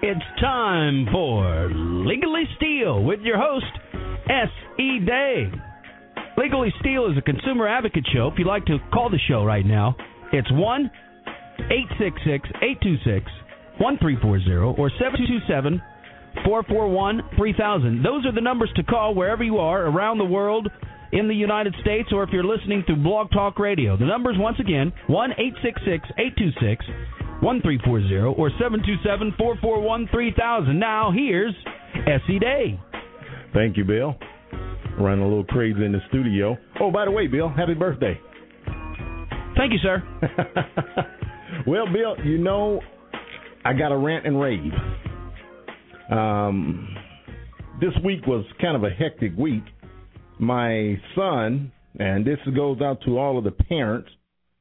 It's time for Legally Steal with your host, S.E. Day. Legally Steal is a consumer advocate show. If you'd like to call the show right now, it's 1 866 826 1340 or 727 441 3000. Those are the numbers to call wherever you are around the world in the United States or if you're listening through Blog Talk Radio. The numbers, once again, 1 866 826 1340 or 727 441 3000. Now, here's S.E. Day. Thank you, Bill. Running a little crazy in the studio. Oh, by the way, Bill, happy birthday. Thank you, sir. well, Bill, you know, I got a rant and rave. Um, this week was kind of a hectic week. My son, and this goes out to all of the parents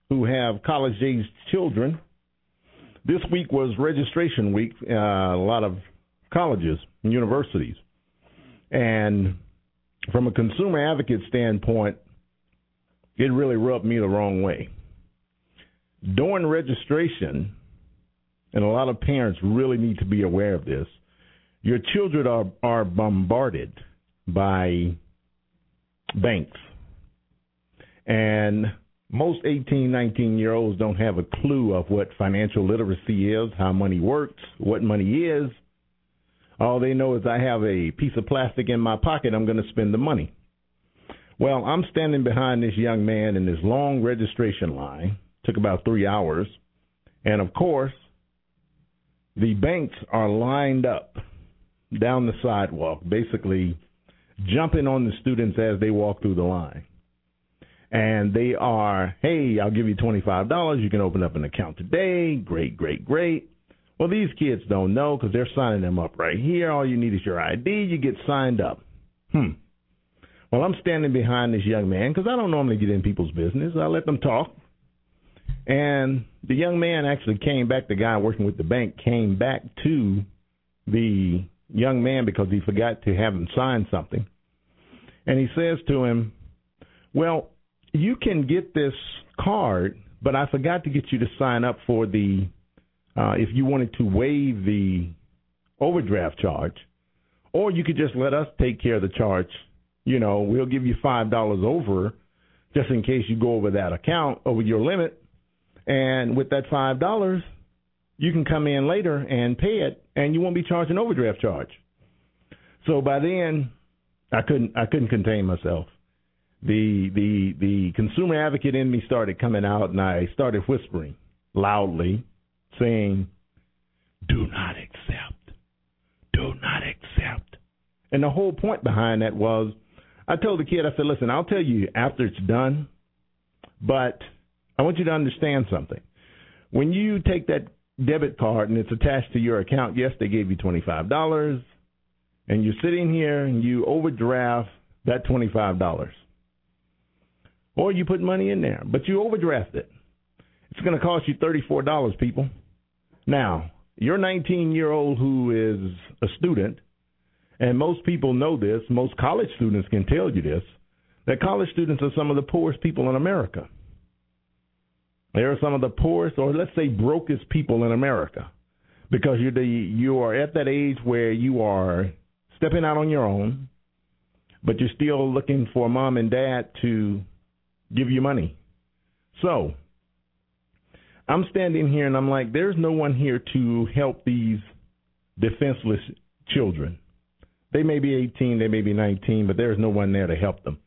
who have college aged children, this week was registration week, uh, a lot of colleges and universities. And from a consumer advocate standpoint, it really rubbed me the wrong way. During registration, and a lot of parents really need to be aware of this, your children are, are bombarded by banks. And most 18, 19 year olds don't have a clue of what financial literacy is, how money works, what money is. All they know is I have a piece of plastic in my pocket, I'm going to spend the money. Well, I'm standing behind this young man in this long registration line. Took about three hours. And of course, the banks are lined up down the sidewalk, basically jumping on the students as they walk through the line and they are, hey, I'll give you $25. You can open up an account today. Great, great, great. Well, these kids don't know because they're signing them up right here. All you need is your ID. You get signed up. Hmm. Well, I'm standing behind this young man because I don't normally get in people's business. I let them talk. And the young man actually came back, the guy working with the bank came back to the young man because he forgot to have him sign something. And he says to him, Well, you can get this card, but I forgot to get you to sign up for the uh, if you wanted to waive the overdraft charge, or you could just let us take care of the charge. You know, we'll give you five dollars over just in case you go over that account over your limit, and with that five dollars, you can come in later and pay it, and you won't be charged an overdraft charge. So by then, I couldn't I couldn't contain myself the the the consumer advocate in me started coming out, and I started whispering loudly, saying, "Do not accept, do not accept." And the whole point behind that was, I told the kid, I said, "Listen, I'll tell you after it's done, but I want you to understand something. When you take that debit card and it's attached to your account, yes, they gave you twenty five dollars, and you're sitting here and you overdraft that twenty five dollars." Or you put money in there, but you overdraft it. It's going to cost you $34, people. Now, you're 19 year old who is a student, and most people know this, most college students can tell you this, that college students are some of the poorest people in America. They are some of the poorest, or let's say brokest people in America, because you're the you are at that age where you are stepping out on your own, but you're still looking for mom and dad to give you money. So I'm standing here and I'm like, there's no one here to help these defenseless children. They may be 18, they may be 19, but there's no one there to help them.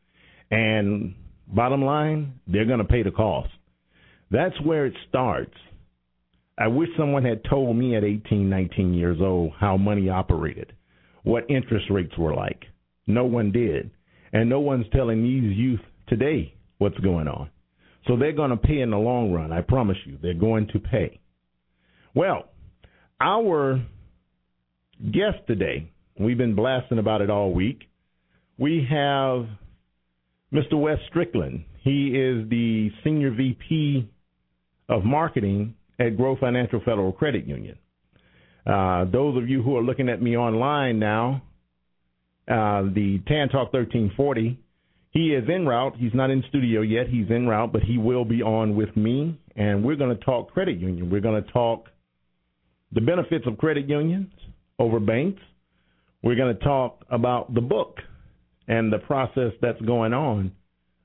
And bottom line, they're going to pay the cost. That's where it starts. I wish someone had told me at 18, 19 years old how money operated, what interest rates were like. No one did. And no one's telling these youth today what's going on. So they're going to pay in the long run. I promise you, they're going to pay. Well, our guest today, we've been blasting about it all week. We have Mr. Wes Strickland. He is the Senior VP of Marketing at Grow Financial Federal Credit Union. Uh, those of you who are looking at me online now, uh, the Tan Talk 1340 he is en route. He's not in studio yet. He's en route, but he will be on with me, and we're going to talk credit union. We're going to talk the benefits of credit unions over banks. We're going to talk about the book and the process that's going on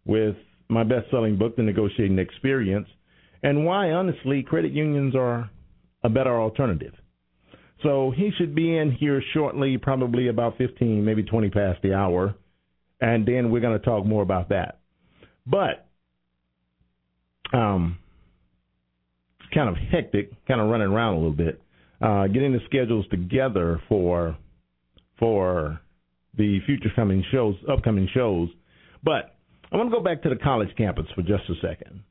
with my best selling book, The Negotiating Experience, and why, honestly, credit unions are a better alternative. So he should be in here shortly, probably about 15, maybe 20 past the hour, and then we're going to talk more about that. But um, kind of hectic, kind of running around a little bit, uh, getting the schedules together for for the future coming shows, upcoming shows. But I want to go back to the college campus for just a second.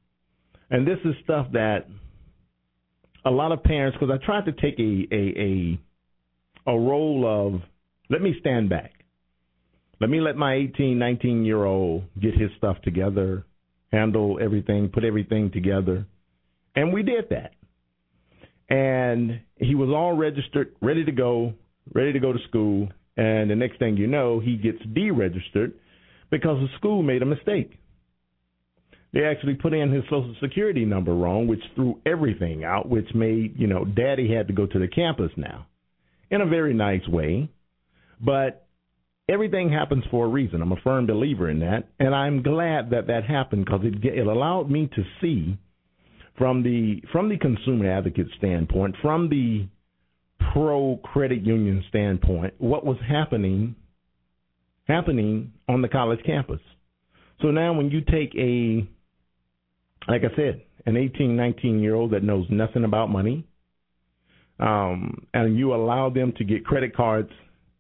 And this is stuff that a lot of parents, because I tried to take a, a a a role of let me stand back, let me let my 18, 19 year old get his stuff together, handle everything, put everything together, and we did that. And he was all registered, ready to go, ready to go to school. And the next thing you know, he gets deregistered because the school made a mistake. They actually put in his social security number wrong, which threw everything out, which made, you know, daddy had to go to the campus now in a very nice way. But everything happens for a reason. I'm a firm believer in that. And I'm glad that that happened because it, it allowed me to see from the from the consumer advocate standpoint, from the pro credit union standpoint, what was happening happening on the college campus. So now when you take a like I said, an 18, 19 year old that knows nothing about money, um, and you allow them to get credit cards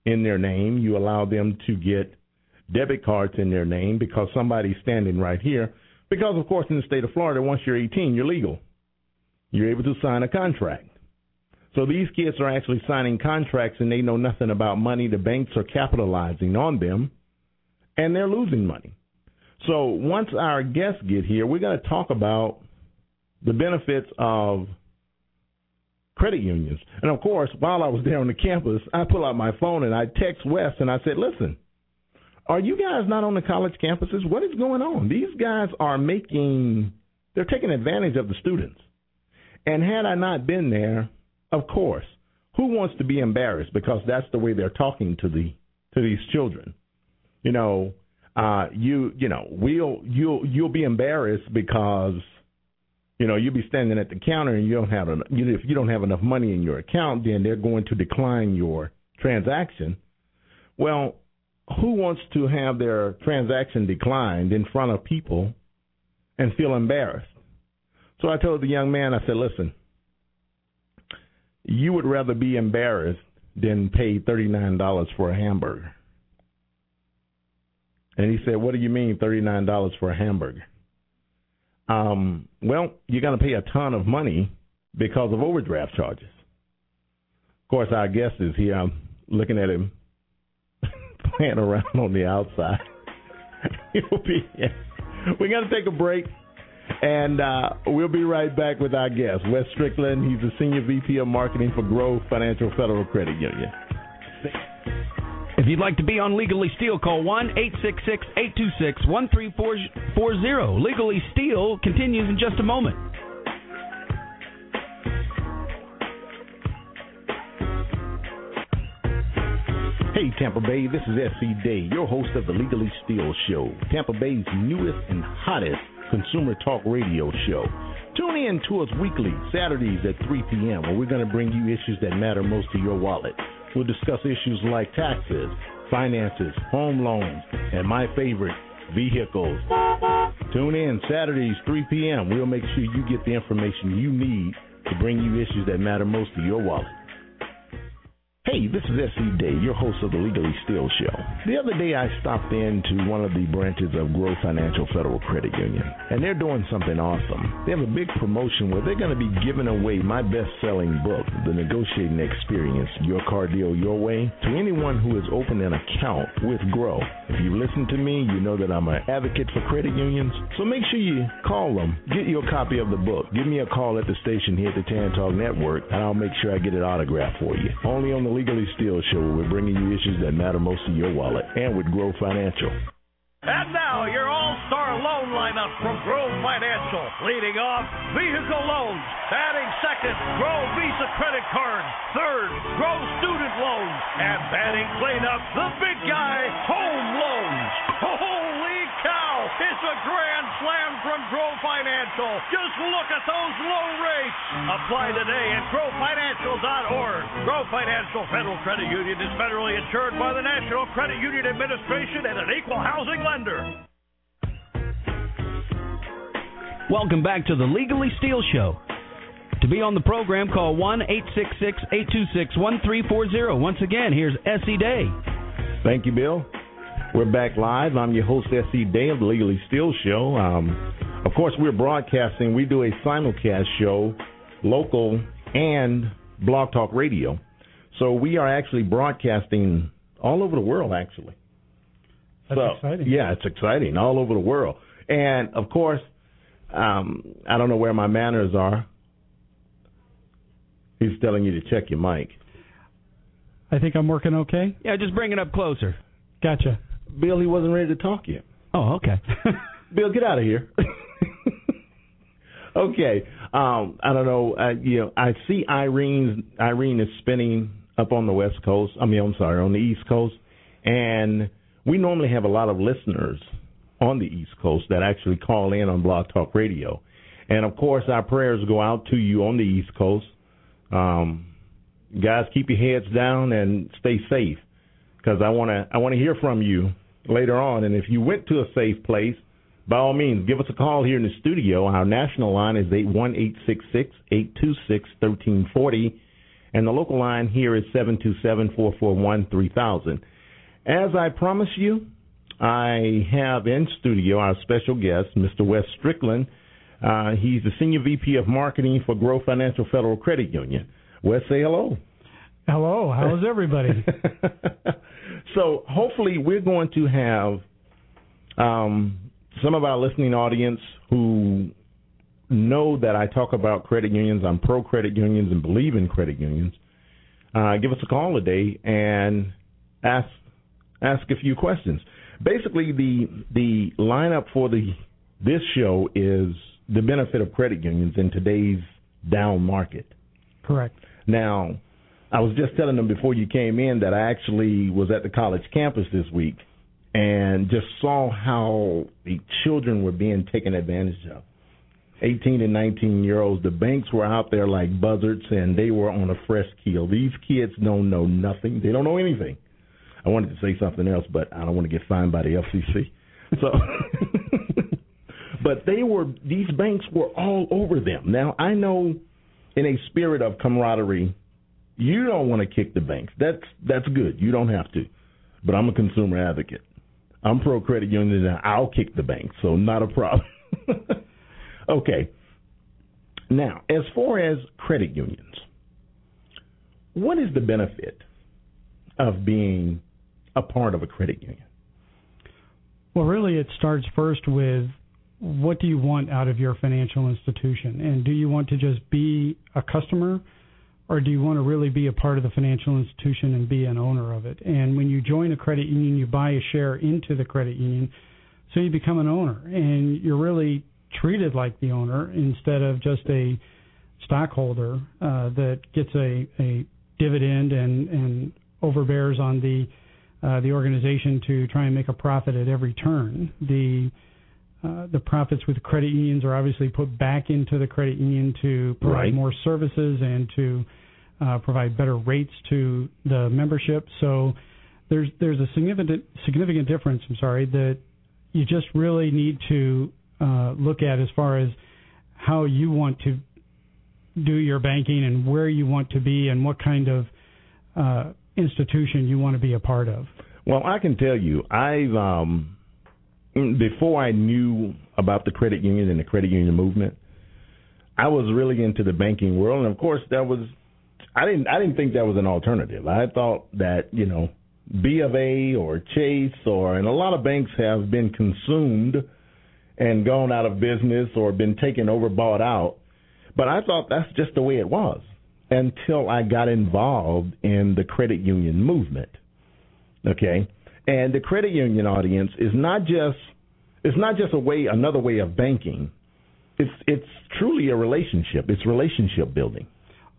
in their name, you allow them to get debit cards in their name because somebody's standing right here. Because, of course, in the state of Florida, once you're 18, you're legal. You're able to sign a contract. So these kids are actually signing contracts and they know nothing about money. The banks are capitalizing on them and they're losing money. So once our guests get here, we're going to talk about the benefits of credit unions. And of course, while I was there on the campus, I pull out my phone and I text Wes and I said, "Listen, are you guys not on the college campuses? What is going on? These guys are making they're taking advantage of the students. And had I not been there, of course, who wants to be embarrassed because that's the way they're talking to the to these children. You know, uh, you you know we'll you'll you'll be embarrassed because you know you'll be standing at the counter and you don't have enough, if you don't have enough money in your account, then they're going to decline your transaction. Well, who wants to have their transaction declined in front of people and feel embarrassed? So I told the young man, I said, listen, you would rather be embarrassed than pay thirty nine dollars for a hamburger. And he said, What do you mean $39 for a hamburger? Um, well, you're going to pay a ton of money because of overdraft charges. Of course, our guest is here. I'm looking at him playing around on the outside. He'll be. We're going to take a break, and uh, we'll be right back with our guest, Wes Strickland. He's the Senior VP of Marketing for Grow Financial Federal Credit Union. If you'd like to be on Legally Steal, call 1 866 826 1340. Legally Steal continues in just a moment. Hey, Tampa Bay, this is S.E. Day, your host of the Legally Steal Show, Tampa Bay's newest and hottest consumer talk radio show. Tune in to us weekly, Saturdays at 3 p.m., where we're going to bring you issues that matter most to your wallet. We'll discuss issues like taxes, finances, home loans, and my favorite, vehicles. Tune in Saturdays, 3 p.m. We'll make sure you get the information you need to bring you issues that matter most to your wallet. Hey, this is S.E. Day, your host of the Legally Steal Show. The other day I stopped into one of the branches of Grow Financial Federal Credit Union, and they're doing something awesome. They have a big promotion where they're going to be giving away my best selling book, The Negotiating Experience Your Car Deal Your Way, to anyone who has opened an account with Grow. If you listen to me, you know that I'm an advocate for credit unions, so make sure you call them, get your copy of the book, give me a call at the station here at the Tan Talk Network, and I'll make sure I get it autographed for you. Only on the Legally Steal Show, where we're bringing you issues that matter most to your wallet, and with Grow Financial. And now, your all-star loan lineup from Grow Financial. Leading off, vehicle loans. Batting second, Grow Visa credit cards. Third, Grow student loans. And batting cleanup, the big guy, home loans. Cow! It's a grand slam from Grow Financial. Just look at those low rates. Apply today at growfinancial.org. Grow Financial Federal Credit Union is federally insured by the National Credit Union Administration and an equal housing lender. Welcome back to the Legally Steal Show. To be on the program, call 1 866 826 1340. Once again, here's S.E. Day. Thank you, Bill. We're back live. I'm your host, S.E. Day of the Legally Steal Show. Um, of course, we're broadcasting. We do a simulcast show, local and blog talk radio. So we are actually broadcasting all over the world, actually. That's so, exciting. Yeah, it's exciting all over the world. And of course, um, I don't know where my manners are. He's telling you to check your mic. I think I'm working okay. Yeah, just bring it up closer. Gotcha. Bill, he wasn't ready to talk yet. Oh, okay. Bill, get out of here. okay. Um, I don't know. Uh, you know, I see Irene. Irene is spinning up on the West Coast. I mean, I'm sorry, on the East Coast, and we normally have a lot of listeners on the East Coast that actually call in on Blog Talk Radio, and of course, our prayers go out to you on the East Coast. Um, guys, keep your heads down and stay safe, because I want to I want to hear from you later on. And if you went to a safe place, by all means, give us a call here in the studio. Our national line is eight one eight six six eight two six thirteen forty, and the local line here is seven two seven four four one three thousand. As I promised you, I have in studio our special guest, Mr. Wes Strickland. Uh, he's the senior VP of marketing for Grow Financial Federal Credit Union. Wes, say hello. Hello. How's everybody? so hopefully we're going to have um, some of our listening audience who know that I talk about credit unions. I'm pro credit unions and believe in credit unions. Uh, give us a call today and ask ask a few questions. Basically, the the lineup for the this show is the benefit of credit unions in today's down market. Correct. Now, I was just telling them before you came in that I actually was at the college campus this week and just saw how the children were being taken advantage of. 18 and 19 year olds, the banks were out there like buzzards and they were on a fresh keel. These kids don't know nothing. They don't know anything. I wanted to say something else, but I don't want to get fined by the FCC. So, but they were, these banks were all over them. Now, I know in a spirit of camaraderie, you don't want to kick the banks. That's that's good. You don't have to. But I'm a consumer advocate. I'm pro credit union and I'll kick the banks, so not a problem. okay. Now, as far as credit unions, what is the benefit of being a part of a credit union? Well, really, it starts first with what do you want out of your financial institution? And do you want to just be a customer? Or do you want to really be a part of the financial institution and be an owner of it? And when you join a credit union, you buy a share into the credit union, so you become an owner, and you're really treated like the owner instead of just a stockholder uh, that gets a, a dividend and and overbears on the uh, the organization to try and make a profit at every turn. The uh, the profits with credit unions are obviously put back into the credit union to provide Right. more services and to uh, provide better rates to the membership. So there's there's a significant significant difference. I'm sorry that you just really need to uh, look at as far as how you want to do your banking and where you want to be and what kind of uh, institution you want to be a part of. Well, I can tell you, I've um, Mm, before I knew about the credit union and the credit union movement, I was really into the banking world, and of course, that was I didn't I didn't think that was an alternative. I thought that you know B of A or Chase or and a lot of banks have been consumed and gone out of business or been taken over, bought out. But I thought that's just the way it was until I got involved in the credit union movement. Okay. And the credit union audience is not just it's not just a way another way of banking. It's it's truly a relationship. It's relationship building.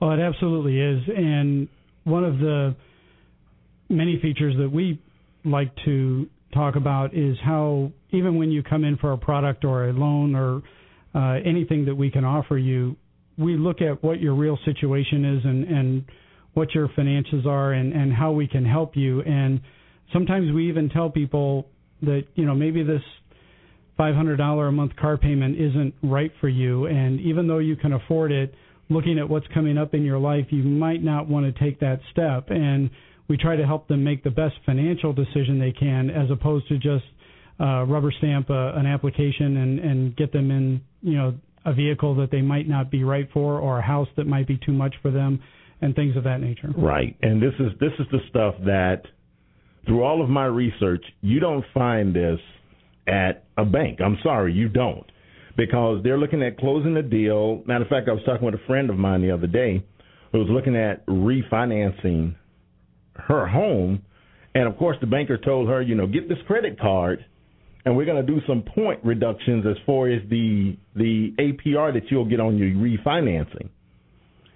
Oh, it absolutely is. And one of the many features that we like to talk about is how even when you come in for a product or a loan or uh, anything that we can offer you, we look at what your real situation is and, and what your finances are and, and how we can help you. And sometimes we even tell people that, you know, maybe this $500 a month car payment isn't right for you. And even though you can afford it, looking at what's coming up in your life, you might not want to take that step. And we try to help them make the best financial decision they can as opposed to just uh, rubber stamp uh, an application and, and get them in, you know, a vehicle that they might not be right for or a house that might be too much for them and things of that nature. Right. And this is this is the stuff that through all of my research, you don't find this at a bank. I'm sorry, you don't. Because they're looking at closing a deal. Matter of fact, I was talking with a friend of mine the other day who was looking at refinancing her home. And of course, the banker told her, you know, get this credit card and we're going to do some point reductions as far as the the APR that you'll get on your refinancing.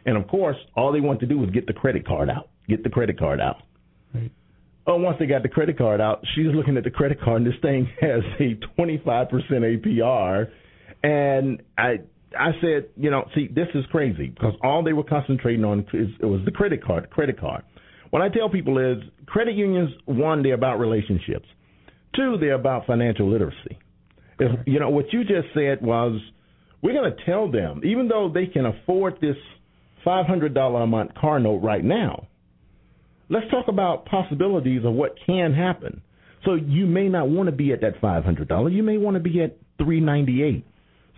And of course, all they want to do is get the credit card out. Get the credit card out. Right. Oh, once they got the credit card out, she's looking at the credit card, and this thing has a 25% APR. And I I said, you know, see, this is crazy because all they were concentrating on is it was the credit card, credit card. What I tell people is credit unions, one, they're about relationships. Two, they're about financial literacy. If, you know, what you just said was we're going to tell them, even though they can afford this $500 a month car note right now, let's talk about possibilities of what can happen. So you may not want to be at that $500. You may want to be at 398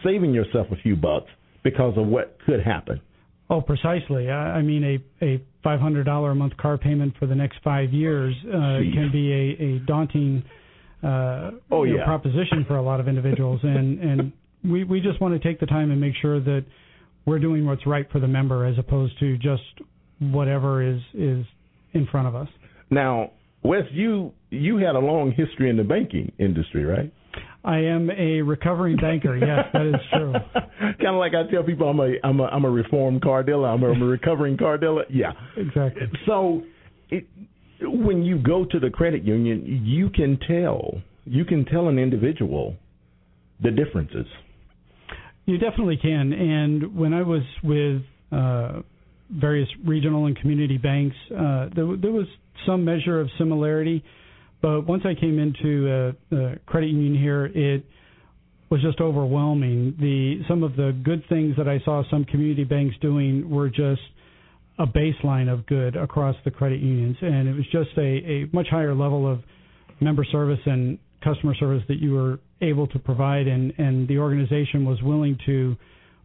saving yourself a few bucks because of what could happen. Oh, precisely. I, I mean, a a five hundred dollar a month car payment for the next five years uh, can be a, a daunting uh, oh, you know, yeah. proposition for a lot of individuals, and and we we just want to take the time and make sure that we're doing what's right for the member as opposed to just whatever is is in front of us. Now, Wes, you you had a long history in the banking industry, right? I am a recovering banker. Yes, that is true. kind of like I tell people, I'm a I'm a I'm a reformed car dealer. I'm a, I'm a recovering car dealer. Yeah, exactly. So, it, when you go to the credit union, you can tell you can tell an individual the differences. You definitely can. And when I was with uh, various regional and community banks, uh, there, there was some measure of similarity. But once I came into uh, the credit union here, it was just overwhelming. The some of the good things that I saw some community banks doing were just a baseline of good across the credit unions, and it was just a, a much higher level of member service and customer service that you were able to provide, and and the organization was willing to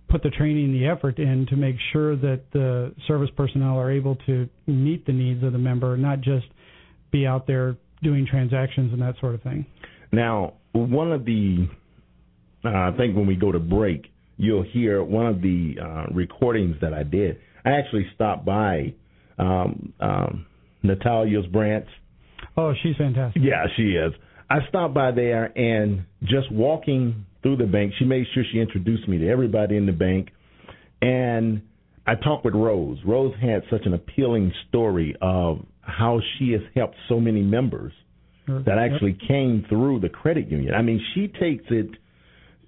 put the training and the effort in to make sure that the service personnel are able to meet the needs of the member, not just be out there doing transactions and that sort of thing. Now, one of the, uh, I think when we go to break, you'll hear one of the uh, recordings that I did. I actually stopped by um, um, Natalia's branch. Oh, she's fantastic. Yeah, she is. I stopped by there and just walking through the bank, she made sure she introduced me to everybody in the bank. And I talked with Rose. Rose had such an appealing story of how she has helped so many members Sure. that actually came through the credit union. I mean, she takes it.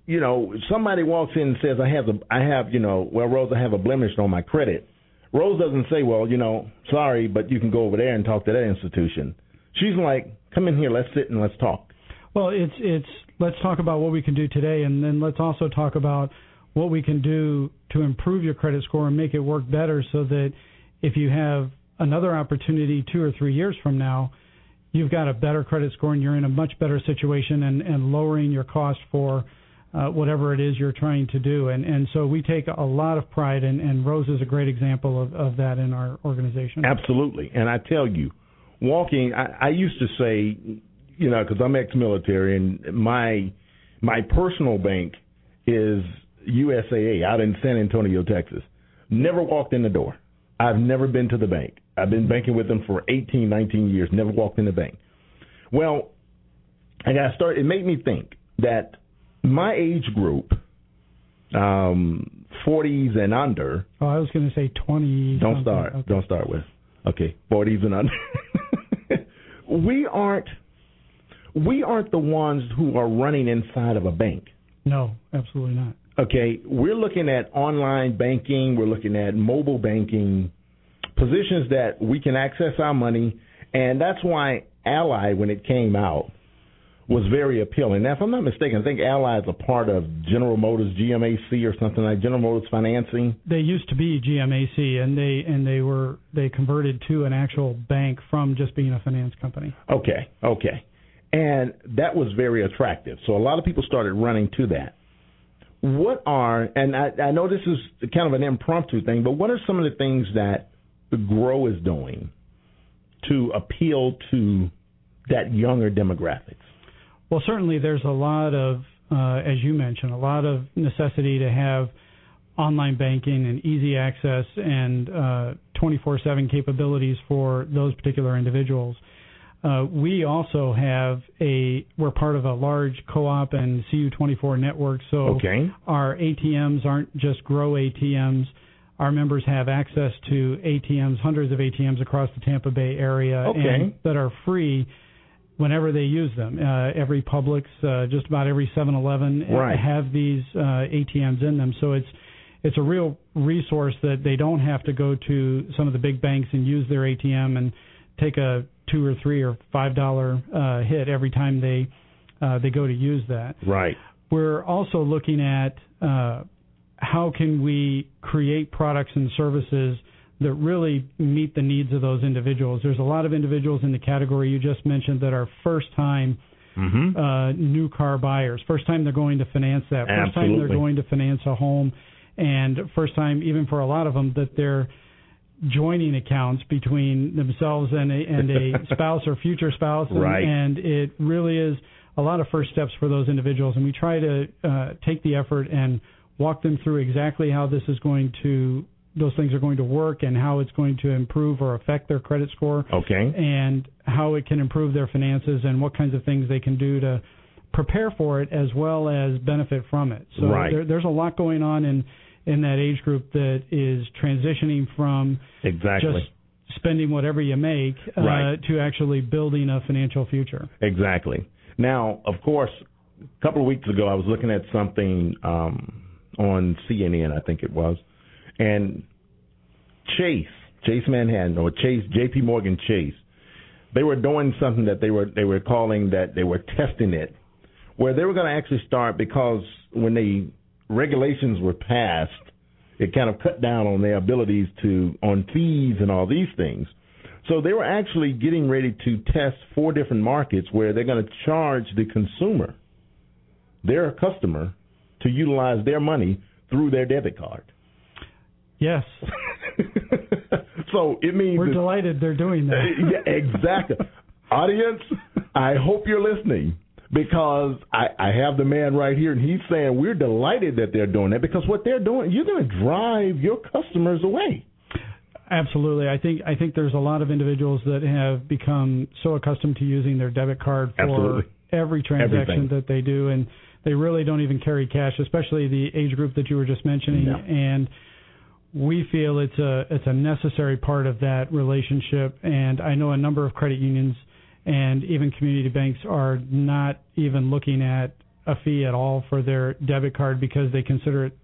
You know, somebody walks in and says, "I have a, I have, you know, well, Rose, I have a blemish on my credit." Rose doesn't say, "Well, you know, sorry, but you can go over there and talk to that institution." She's like, "Come in here, let's sit and let's talk." Well, it's it's let's talk about what we can do today, and then let's also talk about what we can do to improve your credit score and make it work better, so that if you have another opportunity two or three years from now, you've got a better credit score and you're in a much better situation and, and lowering your cost for uh, whatever it is you're trying to do. And, and so we take a lot of pride, and, and Rose is a great example of, of that in our organization. Absolutely. And I tell you, walking, I, I used to say, you know, because I'm ex-military, and my my personal bank is USAA out in San Antonio, Texas. Never walked in the door. I've never been to the bank. I've been banking with them for 18, 19 years. Never walked in the bank. Well, I got to start. It made me think that my age group, um, 40s and under. Oh, I was going to say 20. Don't start. Okay. Don't start with. Okay, 40s and under. we aren't. We aren't the ones who are running inside of a bank. No, absolutely not. Okay, we're looking at online banking. We're looking at mobile banking positions that we can access our money, and that's why Ally, when it came out, was very appealing. Now, if I'm not mistaken, I think Ally is a part of General Motors GMAC or something like General Motors Financing. They used to be GMAC, and they and they were they converted to an actual bank from just being a finance company. Okay, okay, and that was very attractive. So a lot of people started running to that. What are and I, I know this is kind of an impromptu thing, but what are some of the things that the Grow is doing to appeal to that younger demographics? Well, certainly there's a lot of, uh, as you mentioned, a lot of necessity to have online banking and easy access and uh, 24/7 capabilities for those particular individuals. Uh, we also have a we're part of a large co-op and CU24 network, so okay. our ATMs aren't just grow ATMs. Our members have access to ATMs, hundreds of ATMs across the Tampa Bay area, okay. and that are free whenever they use them. Uh, every Publix, uh, just about every 7-Eleven right. have these uh, ATMs in them. So it's it's a real resource that they don't have to go to some of the big banks and use their ATM and take a two or three or five dollar uh, hit every time they uh, they go to use that. Right. We're also looking at uh, how can we create products and services that really meet the needs of those individuals. There's a lot of individuals in the category you just mentioned that are first time mm-hmm. uh, new car buyers, first time they're going to finance that, first Absolutely. time they're going to finance a home, and first time, even for a lot of them, that they're joining accounts between themselves and a, and a spouse or future spouse. And, right. and it really is a lot of first steps for those individuals. And we try to uh, take the effort and walk them through exactly how this is going to those things are going to work and how it's going to improve or affect their credit score. Okay. And how it can improve their finances and what kinds of things they can do to prepare for it as well as benefit from it. So right. there, there's a lot going on in in that age group that is transitioning from exactly just spending whatever you make uh, right. to actually building a financial future. Exactly. Now, of course, a couple of weeks ago, I was looking at something um, on CNN, I think it was, and Chase, Chase Manhattan, or Chase, J.P. Morgan Chase, they were doing something that they were they were calling that they were testing it, where they were going to actually start because when the regulations were passed, it kind of cut down on their abilities to on fees and all these things. So they were actually getting ready to test four different markets where they're going to charge the consumer, their customer, to utilize their money through their debit card. Yes. so it means we're delighted they're doing that. yeah, exactly. Audience, I hope you're listening because I, I have the man right here, and he's saying we're delighted that they're doing that because what they're doing, you're going to drive your customers away. Absolutely, I think I think there's a lot of individuals that have become so accustomed to using their debit card for Absolutely. every transaction Everything. that they do, and they really don't even carry cash, especially the age group that you were just mentioning, No. and we feel it's a it's a necessary part of that relationship and I know a number of credit unions and even community banks are not even looking at a fee at all for their debit card because they consider it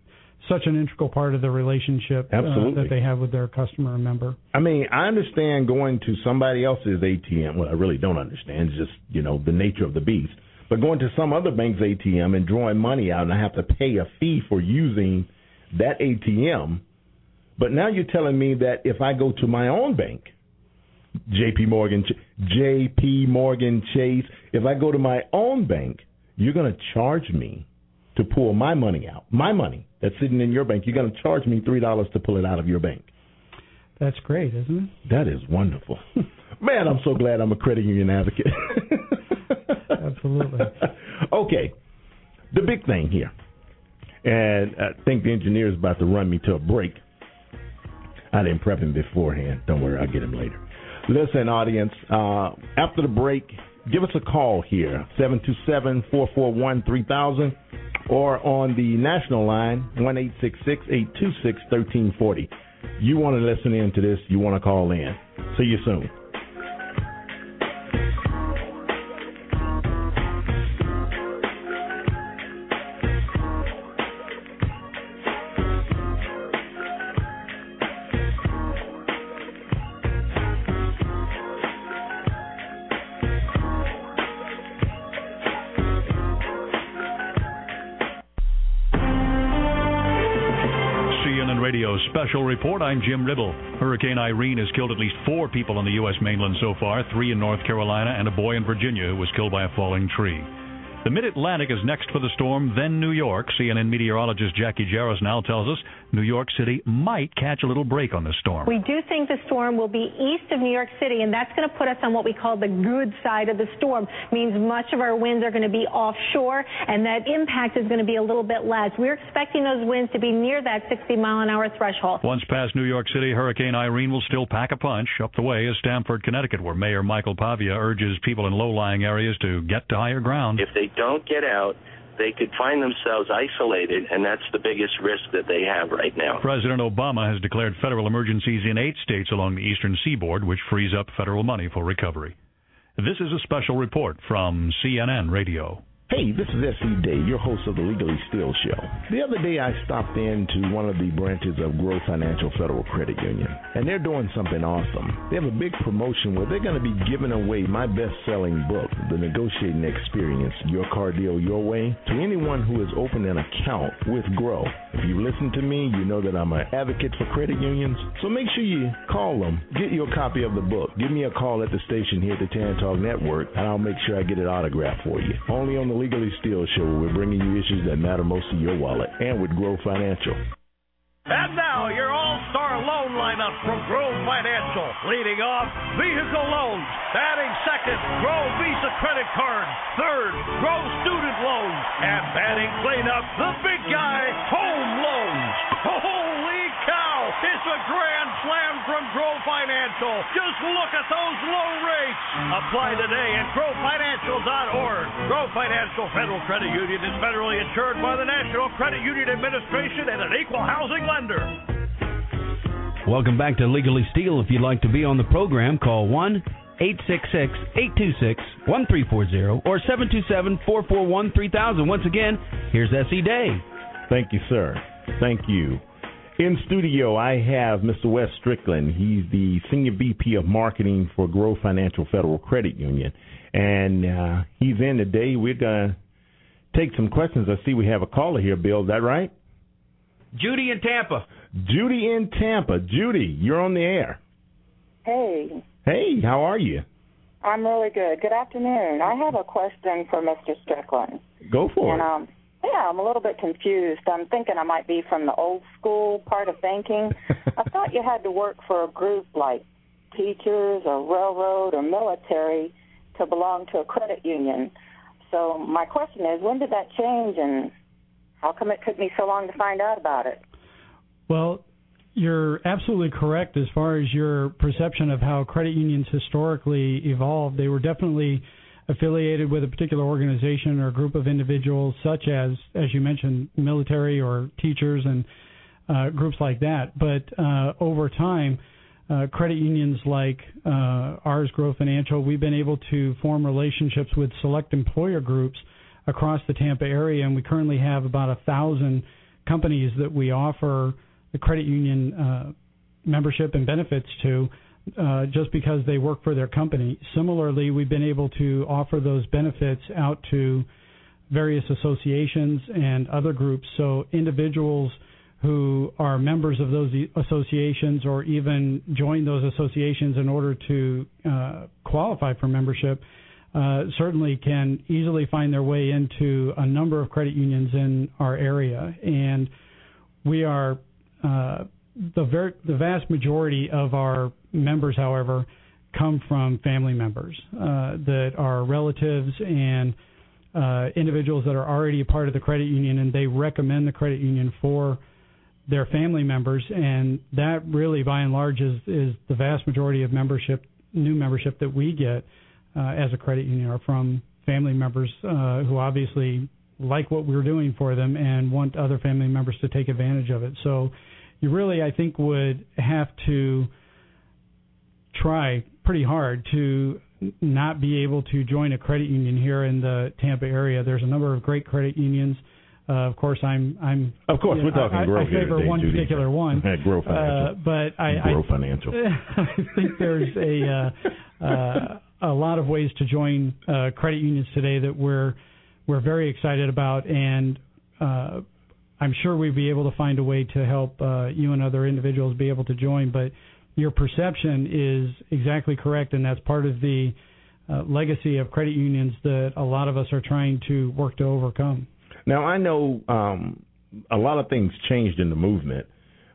such an integral part of the relationship uh, that they have with their customer member. I mean, I understand going to somebody else's ATM. Well, I really don't understand. It's just, you know, the nature of the beast. But going to some other bank's ATM and drawing money out and I have to pay a fee for using that ATM. But now you're telling me that if I go to my own bank, JP Morgan, JP Morgan Chase, if I go to my own bank, you're going to charge me to pull my money out. My money that's sitting in your bank, you're going to charge me $3 to pull it out of your bank. That's great, isn't it? That is wonderful. Man, I'm so glad I'm a credit union advocate. Absolutely. okay. The big thing here, and I think the engineer is about to run me to a break. I didn't prep him beforehand. Don't worry, I'll get him later. Listen, audience, uh, after the break, give us a call here, 727-441-3000, or on the national line, 1-866-826-1340. You want to listen in to this, you want to call in. See you soon. Report. I'm Jim Ribble. Hurricane Irene has killed at least four people on the U.S. mainland so far, three in North Carolina, and a boy in Virginia who was killed by a falling tree. The Mid Atlantic is next for the storm, then New York. CNN meteorologist Jacqui Jeras now tells us New York City might catch a little break on the storm. We do think the storm will be east of New York City, and that's going to put us on what we call the good side of the storm. Means much of our winds are going to be offshore, and that impact is going to be a little bit less. We're expecting those winds to be near that 60 mile an hour threshold. Once past New York City, Hurricane Irene will still pack a punch. Up the way is Stamford, Connecticut, where Mayor Michael Pavia urges people in low-lying areas to get to higher ground. If they don't get out, they could find themselves isolated, and that's the biggest risk that they have right now. President Obama has declared federal emergencies in eight states along the eastern seaboard, which frees up federal money for recovery. This is a special report from CNN Radio. Hey, this is S.E. Day, your host of the Legally Steal Show. The other day I stopped into one of the branches of Grow Financial Federal Credit Union, and they're doing something awesome. They have a big promotion where they're going to be giving away my best selling book, The Negotiating Experience Your Car Deal Your Way, to anyone who has opened an account with Grow. If you listen to me, you know that I'm an advocate for credit unions, so make sure you call them, get your copy of the book, give me a call at the station here at the Tan Talk Network, and I'll make sure I get it autographed for you. Only on the Legally Steal Show, where we're bringing you issues that matter most to your wallet, and with Grow Financial. And now, your all-star loan lineup from Grow Financial. Leading off, vehicle loans. Batting second, Grow Visa credit card. Third, Grow student loans. And batting cleanup, the big guy, home loans. Holy cow! It's a grand slam from Grow Financial. Just look at those low rates. Apply today at GrowFinancial.org. Grow Financial Federal Credit Union is federally insured by the National Credit Union Administration and an equal housing lender. Welcome back to Legally Steal. If you'd like to be on the program, call 1 866 826 1340 or 727 441 3000. Once again, here's S.E. Day. Thank you, sir. Thank you. In studio, I have Mr. Wes Strickland. He's the Senior VP of Marketing for Grow Financial Federal Credit Union. And uh, he's in today. We're going to take some questions. I see we have a caller here, Bill. Is that right? Judy in Tampa. Judy in Tampa. Judy, you're on the air. Hey. Hey, how are you? I'm really good. Good afternoon. I have a question for Mr. Strickland. Go for and, it. Um, yeah, I'm a little bit confused. I'm thinking I might be from the old school part of banking. I thought you had to work for a group like teachers or railroad or military to belong to a credit union. So my question is, when did that change, and how come it took me so long to find out about it? Well, you're absolutely correct as far as your perception of how credit unions historically evolved. They were definitely affiliated with a particular organization or group of individuals, such as, as you mentioned, military or teachers and uh, groups like that. But uh, over time, uh, credit unions like uh, ours, Grow Financial, we've been able to form relationships with select employer groups across the Tampa area, and we currently have about a thousand companies that we offer the credit union uh, membership and benefits to uh, just because they work for their company. Similarly, we've been able to offer those benefits out to various associations and other groups. So individuals who are members of those associations or even join those associations in order to uh, qualify for membership uh, certainly can easily find their way into a number of credit unions in our area. And we are uh, the ver- the vast majority of our members, however, come from family members uh, that are relatives and uh, individuals that are already a part of the credit union, and they recommend the credit union for their family members, and that really, by and large, is is the vast majority of membership, new membership that we get. uh, as a credit union are from family members uh, who obviously like what we're doing for them and want other family members to take advantage of it. So you really, I think, would have to try pretty hard to not be able to join a credit union here in the Tampa area. There's a number of great credit unions. Uh, of course, I'm. I'm. Of course, we're talking I, growth I favor today, one Judy. particular one. Grow Financial. Uh, but I. Grow I, Financial. I think there's a uh, uh, a lot of ways to join uh, credit unions today that we're we're very excited about, and uh, I'm sure we'd be able to find a way to help uh, you and other individuals be able to join. But your perception is exactly correct, and that's part of the uh, legacy of credit unions that a lot of us are trying to work to overcome. Now I know um, a lot of things changed in the movement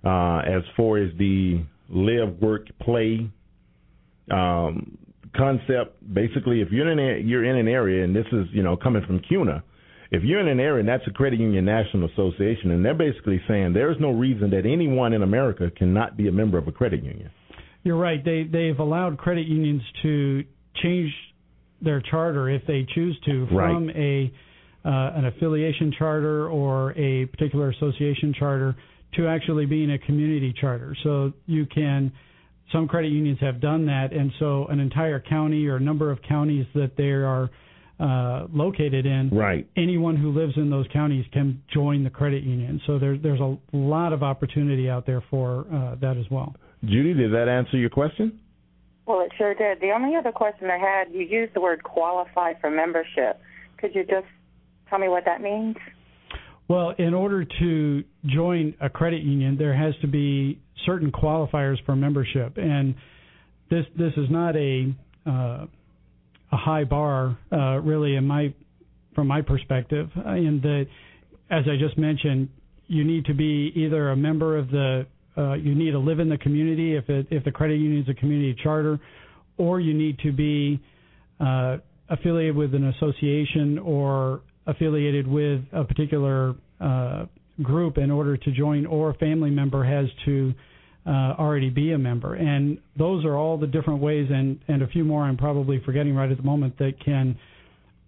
uh, as far as the live, work, play um, concept. Basically, if you're in a, you're in an area, and this is you know coming from CUNA, if you're in an area, and that's a credit union national association, and they're basically saying there's no reason that anyone in America cannot be a member of a credit union. You're right. They they've allowed credit unions to change their charter if they choose to from Right. a uh, an affiliation charter or a particular association charter to actually being a community charter. So you can some credit unions have done that, and so an entire county or a number of counties that they are uh, located in, Right. anyone who lives in those counties can join the credit union. So there, there's a lot of opportunity out there for uh, that as well. Judy, did that answer your question? Well, it sure did. The only other question I had, you used the word qualify for membership. Could you just tell me what that means? Well, in order to join a credit union, there has to be certain qualifiers for membership, and this this is not a uh, a high bar, uh, really, in my from my perspective. uh, In that, as I just mentioned, you need to be either a member of the uh, you need to live in the community if it if the credit union is a community charter, or you need to be uh, affiliated with an association or affiliated with a particular uh, group in order to join, or a family member has to uh, already be a member. And those are all the different ways, and, and a few more I'm probably forgetting right at the moment, that can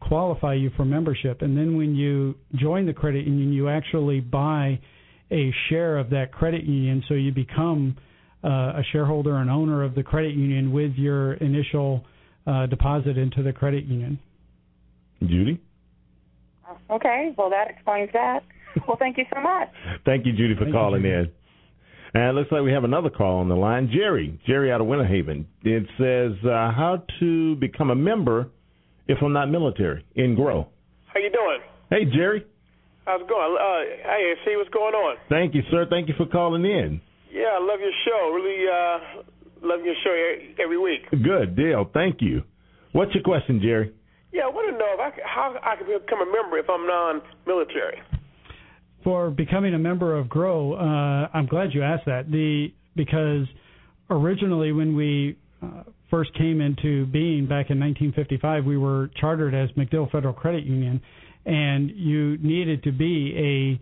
qualify you for membership. And then when you join the credit union, you actually buy a share of that credit union, so you become uh, a shareholder and owner of the credit union with your initial uh, deposit into the credit union. Judy? Okay, well, that explains that. Well, thank you so much. Thank you, Judy, for Thank you, calling Judy. in. And it looks like we have another call on the line. Jerry, Jerry out of Winter Haven. It says uh, how to become a member if I'm not military in Grow. How you doing? Hey, Jerry. How's it going? Uh, hey, see what's going on? Thank you, sir. Thank you for calling in. Yeah, I love your show. Really uh, love your show every week. Good deal. Thank you. What's your question, Jerry? Yeah, I want to know if I, how I can become a member if I'm non-military. For becoming a member of Grow, uh, I'm glad you asked that. The because originally when we uh, first came into being back in 1955, we were chartered as MacDill Federal Credit Union, and you needed to be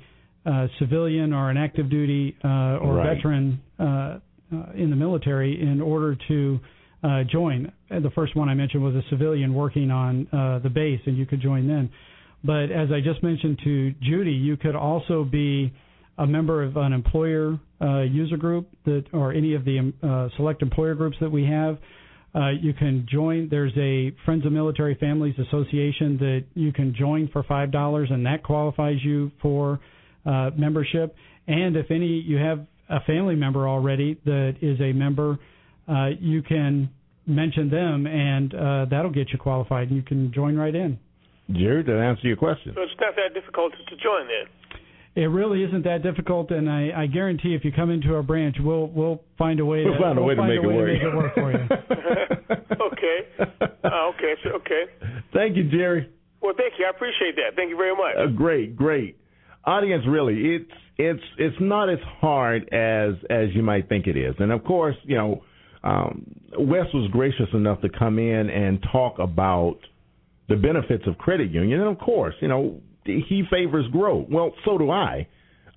a uh, civilian or an active duty uh, or Right. veteran uh, uh, in the military in order to uh, join. And the first one I mentioned was a civilian working on uh, the base, and you could join then. But as I just mentioned to Judy, you could also be a member of an employer uh, user group that, or any of the um, uh, select employer groups that we have. Uh, you can join. There's a Friends of Military Families Association that you can join for five dollars, and that qualifies you for uh, membership. And if any you have a family member already that is a member, uh, you can mention them, and uh, that'll get you qualified, and you can join right in. Jerry, did I answer your question? So it's not that difficult to join then. It really isn't that difficult, and I, I guarantee if you come into our branch, we'll we'll find a way. We'll to, find a way to make it way work. To make it work for you. okay. Uh, okay. So, okay. Thank you, Jerry. Well, thank you. I appreciate that. Thank you very much. Uh, great, great. Audience, really, it's it's it's not as hard as as you might think it is. And of course, you know, um, Wes was gracious enough to come in and talk about the benefits of credit union. And of course, you know, he favors growth. Well, so do I.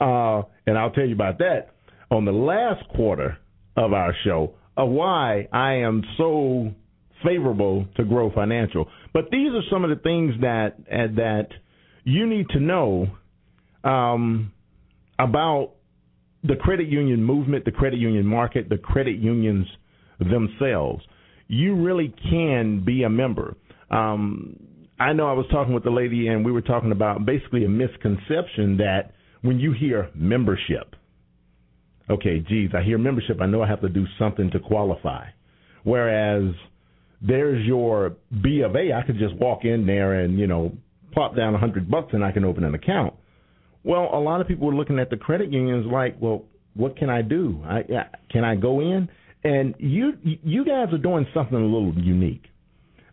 Uh, and I'll tell you about that on the last quarter of our show of why I am so favorable to Grow Financial. But these are some of the things that uh, that you need to know um, about the credit union movement, the credit union market, the credit unions themselves. You really can be a member. Um, I know I was talking with the lady, and we were talking about basically a misconception that when you hear membership, okay, geez, I hear membership, I know I have to do something to qualify. Whereas there's your B of A, I could just walk in there and, you know, plop down a hundred bucks and I can open an account. Well, a lot of people are looking at the credit unions like, well, what can I do? I, can I go in? And you you guys are doing something a little unique.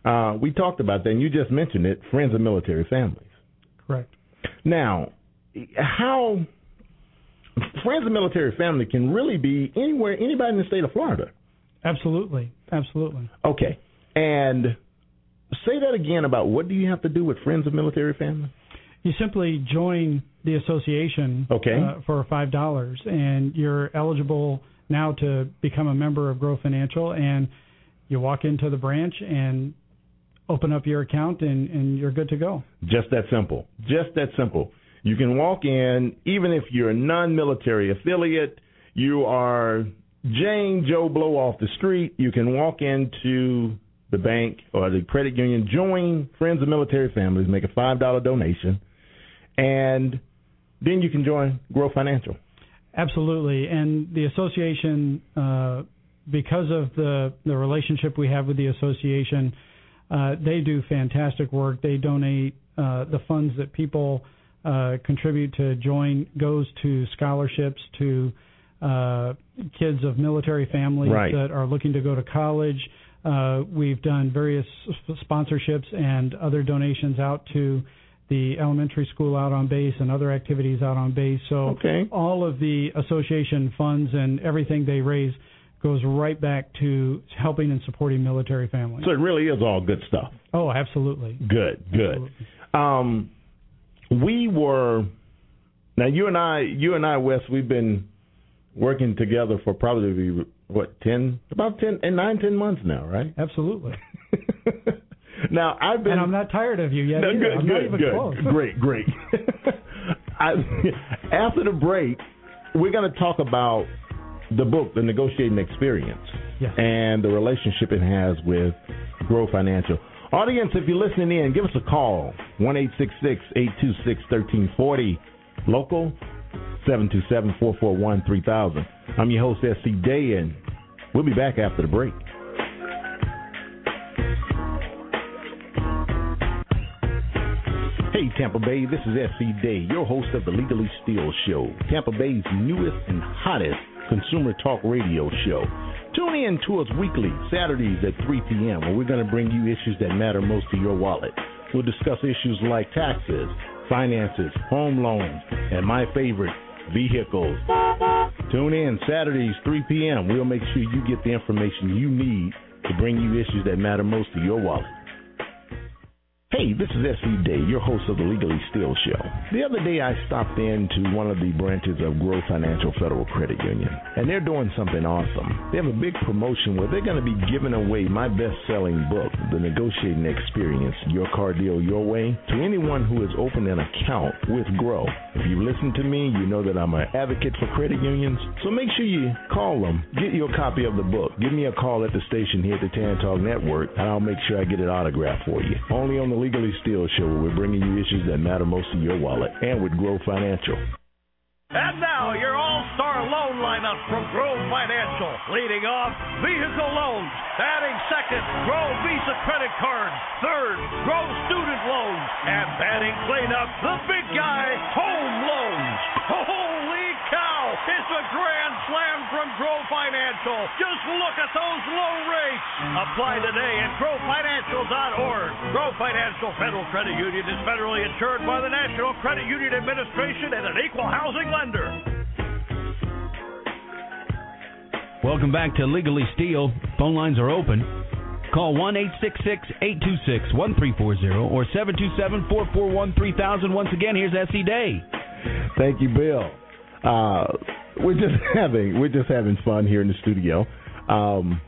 Uh, we talked about that, and you just mentioned it. Friends of military families. Correct. Now, how friends of military family can really be anywhere, anybody in the state of Florida. Absolutely, absolutely. Okay, and say that again about what do you have to do with friends of military family? You simply join the association okay. uh, for five dollars, and you're eligible now to become a member of Grow Financial. And you walk into the branch and open up your account, and, and you're good to go. Just that simple. Just that simple. You can walk in, even if you're a non-military affiliate, you are Jane Joe Blow off the street. You can walk into the bank or the credit union, join Friends of Military Families, make a five dollar donation and then you can join Grow Financial. Absolutely, and the association, uh, because of the the relationship we have with the association, uh, they do fantastic work. They donate uh, the funds that people uh, contribute to join goes to scholarships to uh, kids of military families right. that are looking to go to college. Uh, we've done various sponsorships and other donations out to the elementary school out on base and other activities out on base. So okay. all of the association funds and everything they raise goes right back to helping and supporting military families. So it really is all good stuff. Oh, absolutely. Good, good. Absolutely. Um, we were now you and I, you and I, Wes, we've been working together for probably what ten, about ten and nine, ten months now, right? Absolutely. Now I've been, and I'm not tired of you yet. No, good, I'm good, good, close. great, great. I, after the break, we're going to talk about the book, The Negotiating Experience, yes. and the relationship it has with Grow Financial. Audience, if you're listening in, give us a call one eight six six eight two six thirteen forty. Local seven two seven four four one three thousand. I'm your host S.E. Day, and we'll be back after the break. Hey, Tampa Bay, this is S.E. Day, your host of the Legally Steal Show, Tampa Bay's newest and hottest consumer talk radio show. Tune in to us weekly, Saturdays at 3 p.m., where we're going to bring you issues that matter most to your wallet. We'll discuss issues like taxes, finances, home loans, and my favorite, vehicles. Tune in Saturdays, 3 p.m. We'll make sure you get the information you need to bring you issues that matter most to your wallet. Hey, this is S.E. Day, your host of the Legally Steal Show. The other day I stopped into one of the branches of Grow Financial Federal Credit Union, and they're doing something awesome. They have a big promotion where they're going to be giving away my best selling book, The Negotiating Experience Your Car Deal Your Way, to anyone who has opened an account with Grow. If you listen to me, you know that I'm an advocate for credit unions, so make sure you call them, get your copy of the book. Give me a call at the station here at the Tan Talk Network, and I'll make sure I get it autographed for you. Only on the Legally Steal Show, where we're bringing you issues that matter most to your wallet, and with Grow Financial. And now, your all star loan lineup from Grow Financial. Leading off, vehicle loans. Batting second, Grow Visa credit cards. Third, Grow student loans. And batting cleanup, the big guy, home loans. It's a grand slam from Grow Financial. Just look at those low rates. Apply today at GrowFinancial.org. Grow Financial Federal Credit Union is federally insured by the National Credit Union Administration and an equal housing lender. Welcome back to Legally Steal. Phone lines are open. Call 1 826 1340 or 727 441 3000. Once again, here's S.E. Day. Thank you, Bill. Uh, we're just having we're just having fun here in the studio. Um,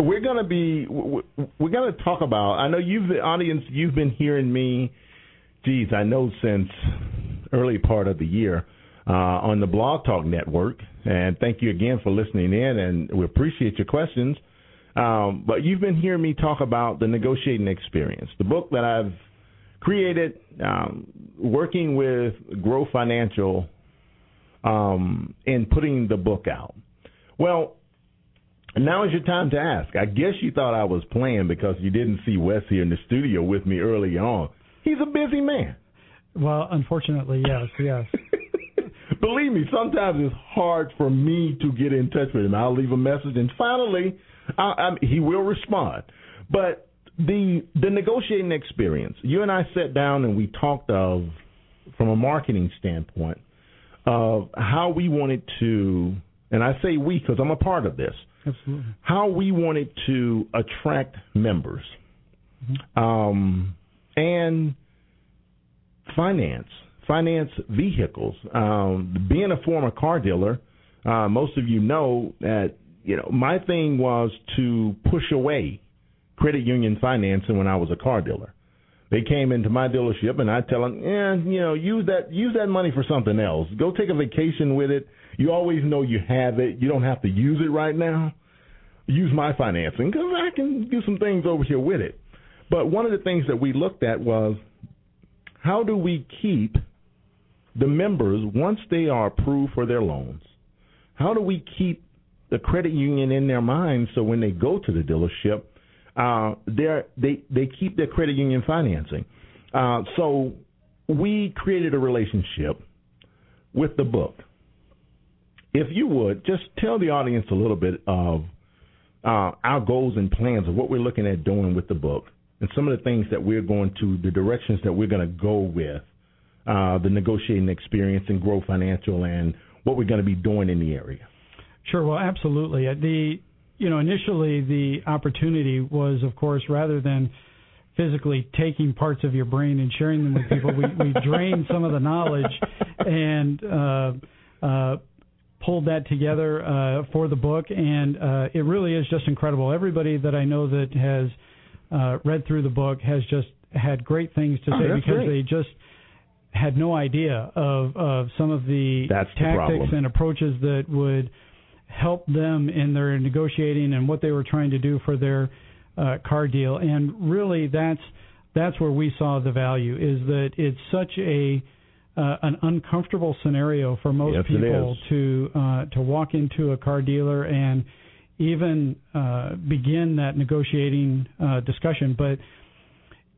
we're to be we're to talk about. I know you've the audience. You've been hearing me. Geez, I know since early part of the year uh, on the Blog Talk Network. And thank you again for listening in, and we appreciate your questions. Um, but you've been hearing me talk about the negotiating experience, the book that I've created, um, working with Grow Financial, um, and putting the book out. Well, now is your time to ask. I guess you thought I was playing because you didn't see Wes here in the studio with me early on. He's a busy man. Well, unfortunately, yes, yes. Believe me, sometimes it's hard for me to get in touch with him. I'll leave a message, and finally, I, I, he will respond. But the the negotiating experience, you and I sat down and we talked of, from a marketing standpoint, of how we wanted to, and I say we because I'm a part of this. Absolutely. How we wanted to attract members, mm-hmm. um, and finance finance vehicles. Um, being a former car dealer, uh, most of you know that you know my thing was to push away credit union financing when I was a car dealer. They came into my dealership and I tell them, yeah, you know, use that use that money for something else. Go take a vacation with it. You always know you have it. You don't have to use it right now. Use my financing because I can do some things over here with it. But one of the things that we looked at was how do we keep the members, once they are approved for their loans, how do we keep the credit union in their minds so when they go to the dealership, uh, they they keep their credit union financing? Uh, so we created a relationship with the book. If you would just tell the audience a little bit of uh, our goals and plans of what we're looking at doing with the book, and some of the things that we're going to, the directions that we're going to go with uh, the negotiating experience and Grow Financial and what we're going to be doing in the area. Sure. Well, absolutely. Uh, the you know initially the opportunity was, of course, rather than physically taking parts of your brain and sharing them with people, we, we drained some of the knowledge and uh, uh, pulled that together uh, for the book, and uh, it really is just incredible. Everybody that I know that has uh, read through the book has just had great things to oh, say because great. they just had no idea of of some of the That's tactics the and approaches that would help them in their negotiating and what they were trying to do for their uh, car deal. And really, that's that's where we saw the value is that it's such a uh, an uncomfortable scenario for most yes, people to uh, to walk into a car dealer and even uh, begin that negotiating uh, discussion, but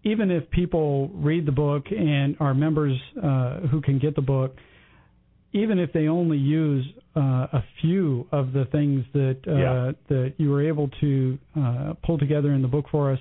even if people read the book and are members uh, who can get the book, even if they only use a few of the things that uh, yeah. that you were able to uh, pull together in the book for us,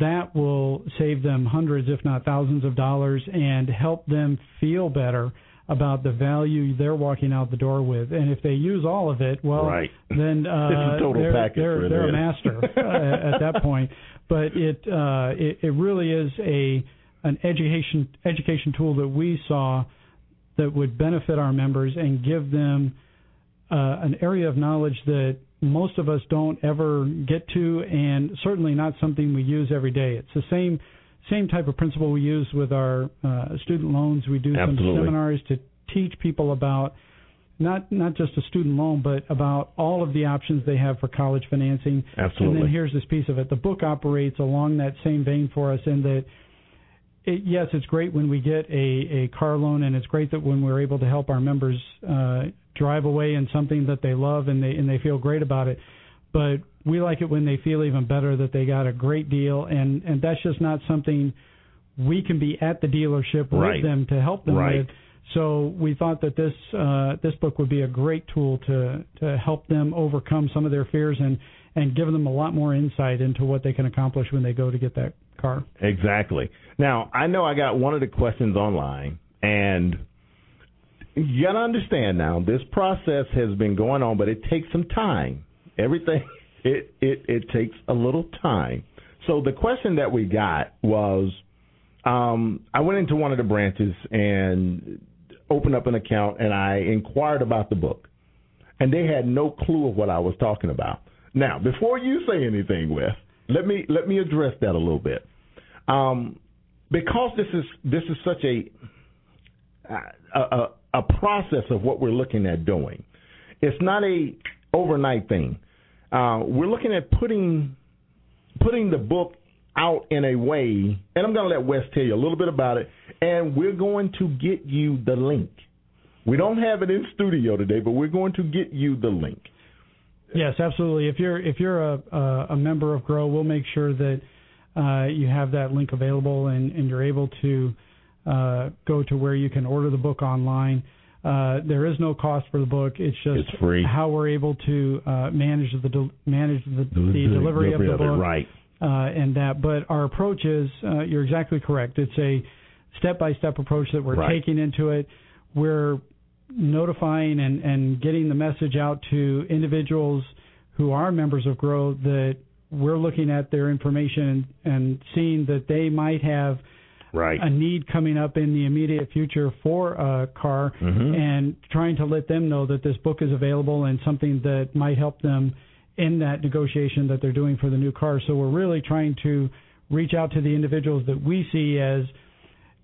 that will save them hundreds, if not thousands, of dollars and help them feel better about the value they're walking out the door with. And if they use all of it, well, right. then uh, they're, they're, they're a master uh, at that point. But it, uh, it it really is a an education education tool that we saw that would benefit our members and give them uh, an area of knowledge that most of us don't ever get to, and certainly not something we use every day. It's the same same type of principle we use with our uh, student loans. We do Absolutely. some seminars to teach people about not not just a student loan, but about all of the options they have for college financing. Absolutely. And then here's this piece of it. The book operates along that same vein for us in that. It, yes, it's great when we get a, a car loan, and it's great that when we're able to help our members uh, drive away in something that they love and they and they feel great about it. But we like it when they feel even better that they got a great deal, and and that's just not something we can be at the dealership right. with them to help them right. with. So we thought that this uh, this book would be a great tool to to help them overcome some of their fears and and give them a lot more insight into what they can accomplish when they go to get that car. Exactly. Now I know I got one of the questions online, and you got to understand now this process has been going on, but it takes some time. Everything it it it takes a little time. So the question that we got was. Um, I went into one of the branches and opened up an account and I inquired about the book. And they had no clue of what I was talking about. Now, before you say anything, Wes, let me let me address that a little bit. Um, because this is this is such a a, a a process of what we're looking at doing. It's not a overnight thing. Uh, we're looking at putting putting the book out in a way, and I'm going to let Wes tell you a little bit about it, and we're going to get you the link. We don't have it in studio today, but we're going to get you the link. Yes, absolutely. If you're if you're a a member of Grow, we'll make sure that uh, you have that link available and, and you're able to uh, go to where you can order the book online. Uh, there is no cost for the book. It's just it's free. how we're able to uh, manage the de- manage the, the, the delivery, of the book, it, right? Uh, and that. But our approach is uh, you're exactly correct. It's a step by step approach that we're right. taking into it. We're notifying and, and getting the message out to individuals who are members of Grow that we're looking at their information and, seeing that they might have right. a need coming up in the immediate future for a car mm-hmm. and trying to let them know that this book is available and something that might help them in that negotiation that they're doing for the new car. So we're really trying to reach out to the individuals that we see as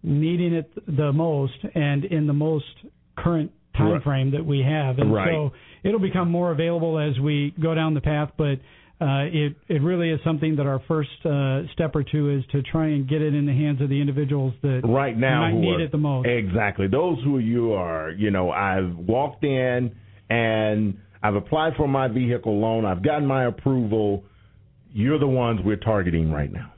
needing it the most and in the most current time frame that we have. And right. so it'll become more available as we go down the path, but uh, it it really is something that our first uh, step or two is to try and get it in the hands of the individuals that right now might need are, it the most. Exactly, those who you are, you know, I've walked in and I've applied for my vehicle loan, I've gotten my approval. You're the ones we're targeting right now.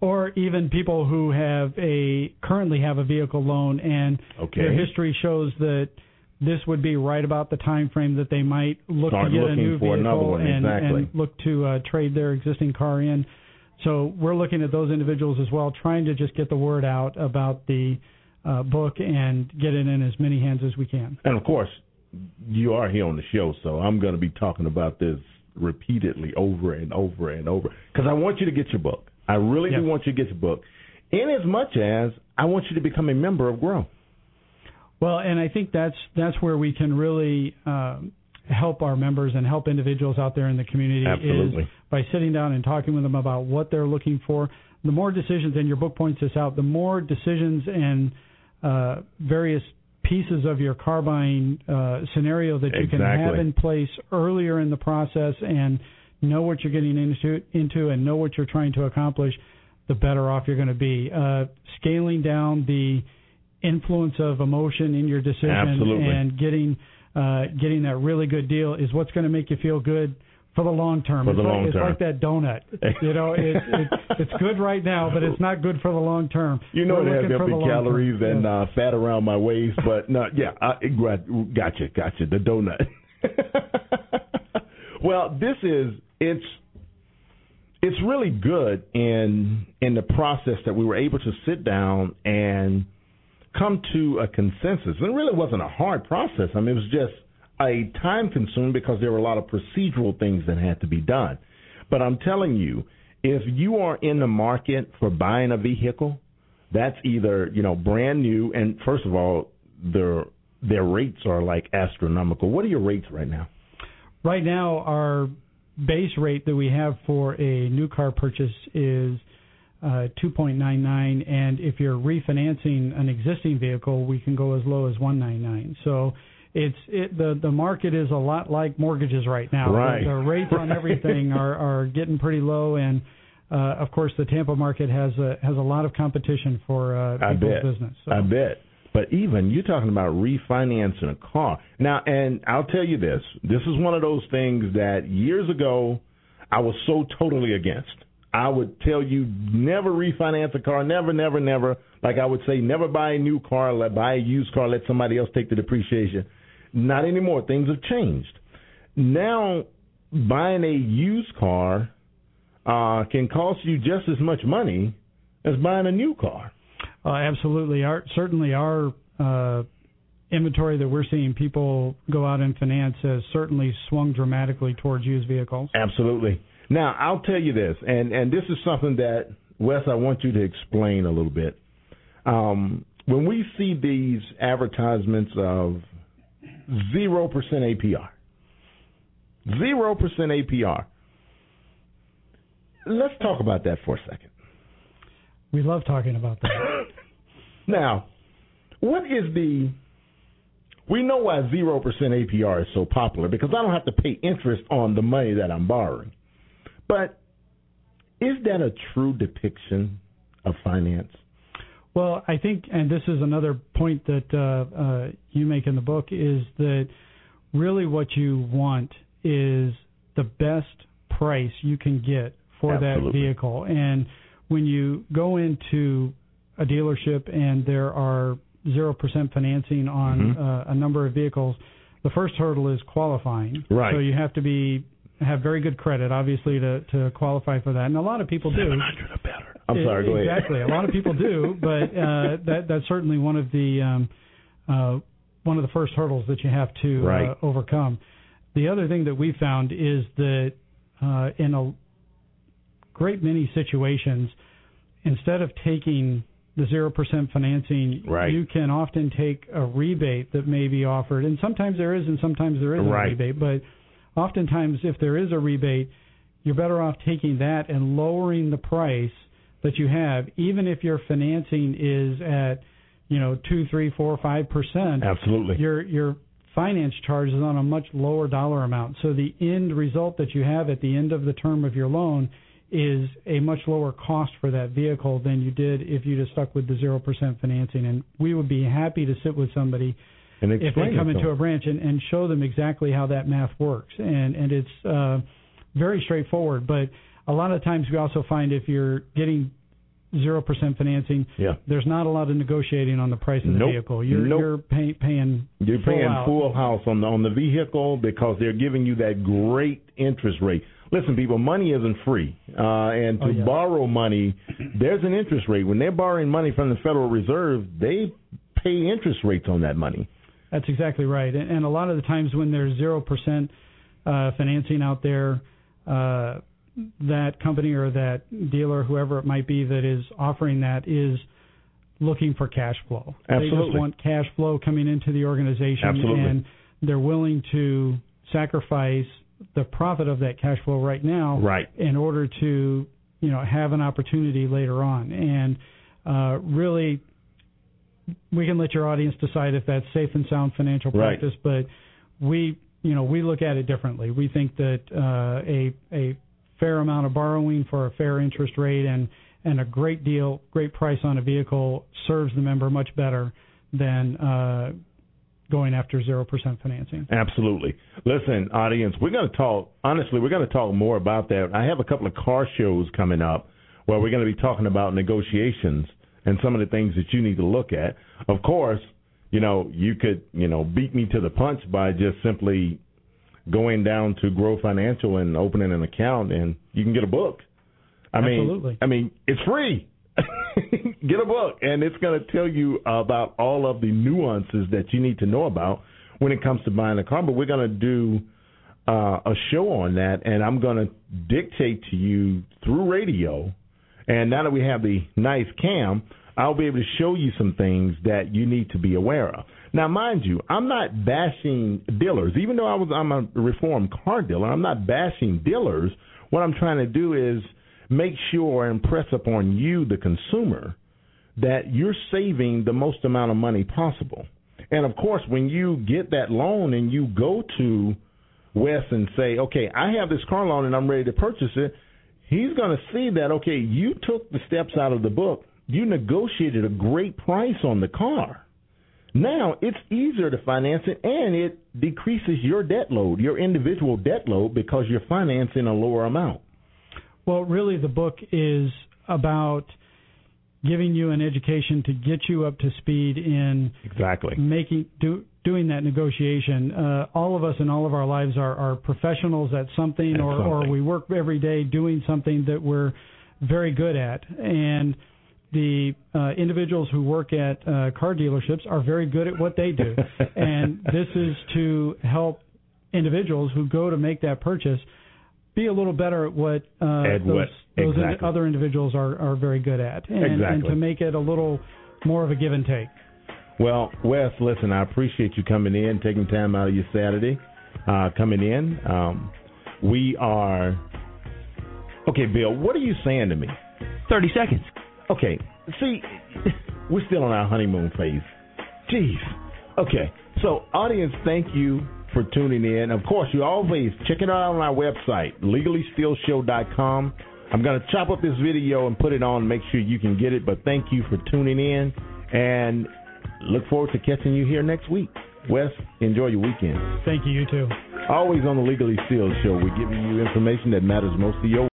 Or even people who have a currently have a vehicle loan and okay. their history shows that this would be right about the time frame that they might look Start to get a new vehicle one, and, exactly. and look to uh, trade their existing car in. So we're looking at those individuals as well, trying to just get the word out about the uh, book and get it in as many hands as we can. And of course, you are here on the show, so I'm going to be talking about this repeatedly over and over and over because I want you to get your book. I really Yes. do want you to get your book, in as much as I want you to become a member of Grow. Well, and I think that's that's where we can really um, help our members and help individuals out there in the community Absolutely. is by sitting down and talking with them about what they're looking for. The more decisions, and your book points this out, the more decisions and uh, various pieces of your car buying uh, scenario that you can have in place earlier in the process and know what you're getting into into and know what you're trying to accomplish, the better off you're going to be. Uh, scaling down the influence of emotion in your decision Absolutely. and getting uh, getting that really good deal is what's going to make you feel good for the long term. For it's the like, long it's like that donut. You know, it, it, it's good right now, but it's not good for the long term. You know We're it has empty the term. calories and Yeah. uh, fat around my waist, but no, yeah, I, gotcha, gotcha. The donut. well, this is it's it's really good in in the process that we were able to sit down and come to a consensus. And it really wasn't a hard process. I mean, it was just a time consuming because there were a lot of procedural things that had to be done. But I'm telling you, if you are in the market for buying a vehicle, that's either you know brand new and first of all, their their rates are like astronomical. What are your rates right now? Right now, our base rate that we have for a new car purchase is uh, 2.99, and if you're refinancing an existing vehicle, we can go as low as 1.99. So it's it, the the market is a lot like mortgages right now. Right. The, the rates on everything are are getting pretty low, and uh, of course the Tampa market has a has a lot of competition for uh, I people's bet. business. So. I bet. But even you're talking about refinancing a car now, and I'll tell you this: this is one of those things that years ago I was so totally against. I would tell you never refinance a car, never, never, never. Like I would say, never buy a new car, let buy a used car, let somebody else take the depreciation. Not anymore. Things have changed. Now, buying a used car uh, can cost you just as much money as buying a new car. Uh, absolutely. Our certainly our uh, inventory that we're seeing people go out and finance has certainly swung dramatically towards used vehicles. Absolutely. Now, I'll tell you this, and, and this is something that, Wes, I want you to explain a little bit. Um, when we see these advertisements of 0% APR, 0% APR, let's talk about that for a second. We love talking about that. now, what is the we know why 0% APR is so popular because I don't have to pay interest on the money that I'm borrowing. But is that a true depiction of finance? Well, I think, and this is another point that uh, uh, you make in the book, is that really what you want is the best price you can get for Absolutely. that vehicle. And when you go into a dealership and there are 0% financing on Mhm. uh, a number of vehicles, the first hurdle is qualifying. Right. So you have to be have very good credit, obviously, to to qualify for that. And a lot of people do. I'm sorry, go ahead. Exactly. A lot of people do, but uh, that that's certainly one of the um, uh, one of the first hurdles that you have to Right. uh, overcome. The other thing that we found is that uh, in a great many situations, instead of taking the zero percent financing, Right. you can often take a rebate that may be offered, and sometimes there is, and sometimes there isn't Right. a rebate. But oftentimes, if there is a rebate, you're better off taking that and lowering the price that you have, even if your financing is at you know two, three, four, five percent. Absolutely. Your your finance charge is on a much lower dollar amount. So the end result that you have at the end of the term of your loan is a much lower cost for that vehicle than you did if you just stuck with the zero percent financing. And we would be happy to sit with somebody And if they come into a branch and, and show them exactly how that math works. And and it's uh, very straightforward. But a lot of times we also find if you're getting zero percent financing, Yeah. there's not a lot of negotiating on the price of the Nope. vehicle. You're Nope. you're pay, paying You're full paying out. full house on the on the vehicle because they're giving you that great interest rate. Listen, people, money isn't free, uh, and to Oh, yeah. borrow money, there's an interest rate. When they're borrowing money from the Federal Reserve, they pay interest rates on that money. That's exactly right. And, and a lot of the times when there's zero percent uh, financing out there, uh, that company or that dealer, whoever it might be, that is offering that is looking for cash flow. Absolutely. They just want cash flow coming into the organization, Absolutely. and they're willing to sacrifice the profit of that cash flow right now Right. in order to you know have an opportunity later on and uh, really we can let your audience decide if that's safe and sound financial Right. practice but we you know we look at it differently we think that uh, a a fair amount of borrowing for a fair interest rate and and a great deal great price on a vehicle serves the member much better than uh, going after zero percent financing Absolutely. Listen, audience, we're going to talk, honestly, we're going to talk more about that. I have a couple of car shows coming up where we're going to be talking about negotiations and some of the things that you need to look at. Of course, you know, you could, you know, beat me to the punch by just simply going down to Grow Financial and opening an account and you can get a book. I Absolutely. mean, I mean, it's free. get a book and it's going to tell you about all of the nuances that you need to know about when it comes to buying a car. But we're going to do uh, a show on that, and I'm going to dictate to you through radio. And now that we have the nice cam, I'll be able to show you some things that you need to be aware of. Now, mind you, I'm not bashing dealers, even though I was I'm a reformed car dealer. I'm not bashing dealers. What I'm trying to do is make sure and press upon you, the consumer, that you're saving the most amount of money possible. And of course, when you get that loan and you go to Wes and say, okay, I have this car loan and I'm ready to purchase it, he's going to see that, okay, you took the steps out of the book. You negotiated a great price on the car. Now it's easier to finance it and it decreases your debt load, your individual debt load, because you're financing a lower amount. Well, really, the book is about giving you an education to get you up to speed in Exactly. making do, doing that negotiation. Uh, all of us in all of our lives are, are professionals at something, At or, or we work every day doing something that we're very good at. And the uh, individuals who work at uh, car dealerships are very good at what they do. and this is to help individuals who go to make that purchase be a little better at what uh, At those, what- those indi- exactly. other individuals are, are very good at, and, and to make it a little more of a give and take. Well, Wes, listen, I appreciate you coming in, taking time out of your Saturday, uh, coming in. Um, we are Okay, Bill, what are you saying to me? 30 seconds. Okay, see, we're still in our honeymoon phase. Jeez. Okay, so audience, thank you for tuning in. Of course, you always check it out on our website, legallystealshow.com. I'm going to chop up this video and put it on, make sure you can get it. But thank you for tuning in, and look forward to catching you here next week. Wes, enjoy your weekend. Thank you, you too. Always on the Legally Steal Show, we're giving you information that matters most to your